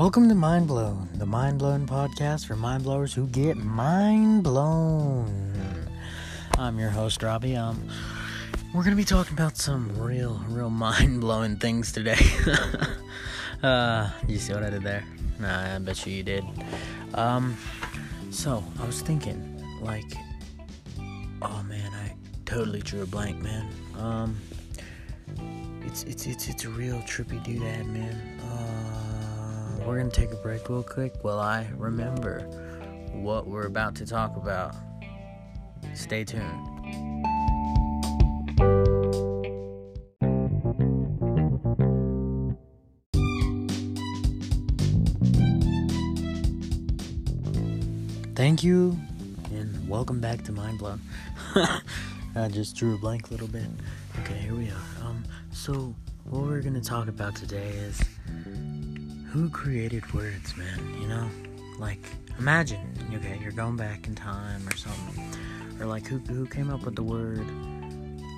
Welcome to Mind Blown, the Mind Blown podcast for mind blowers who get mind blown. I'm your host, Robbie. Um, we're gonna be talking about some real, real mind blowing things today. uh, you see what I did there? Nah, I bet you you did. Um, so I was thinking, like, oh man, I totally drew a blank, man. Um, it's it's it's it's a real trippy doodad, man. Uh, we're gonna take a break real quick while I remember what we're about to talk about. Stay tuned. Thank you, and welcome back to Mind Blown. I just drew a blank a little bit. Okay, here we are. Um, so what we're gonna talk about today is who created words, man. You know, like imagine, okay, you're going back in time or something, or like who who came up with the word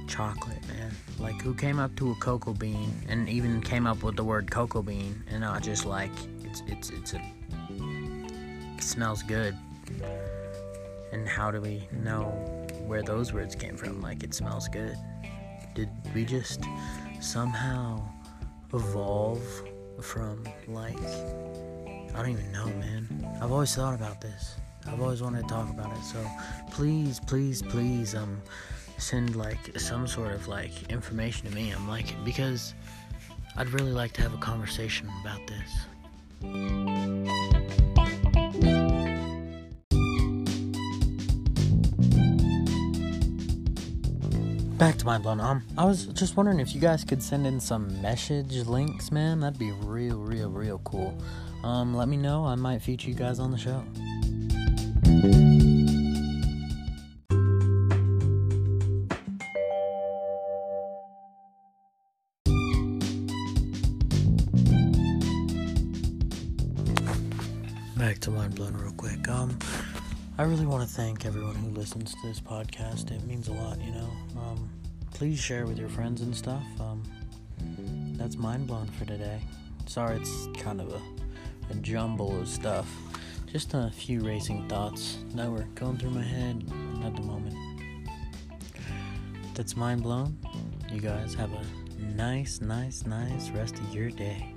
chocolate, man? Like who came up to a cocoa bean and even came up with the word cocoa bean and not just like it's it's it's a it smells good. And how do we know where those words came from? Like it smells good. Did we just somehow evolve from like I don't even know, man. I've always thought about this. I've always wanted to talk about it. So please, please, please, um, send like some sort of like information to me. I'm like because I'd really like to have a conversation about this. Back to Mind Blown. Um, I was just wondering if you guys could send in some message links, man. That'd be real, real, real cool. Um, let me know. I might feature you guys on the show. Back to Mind Blown real quick. Um, I really want to thank everyone who listens to this podcast. It means a lot, you know. Um, please share with your friends and stuff. Um, that's mind blown for today. Sorry, it's kind of a, a jumble of stuff. Just a few racing thoughts that were going through my head at the moment. That's mind blown. You guys have a nice, nice, nice rest of your day.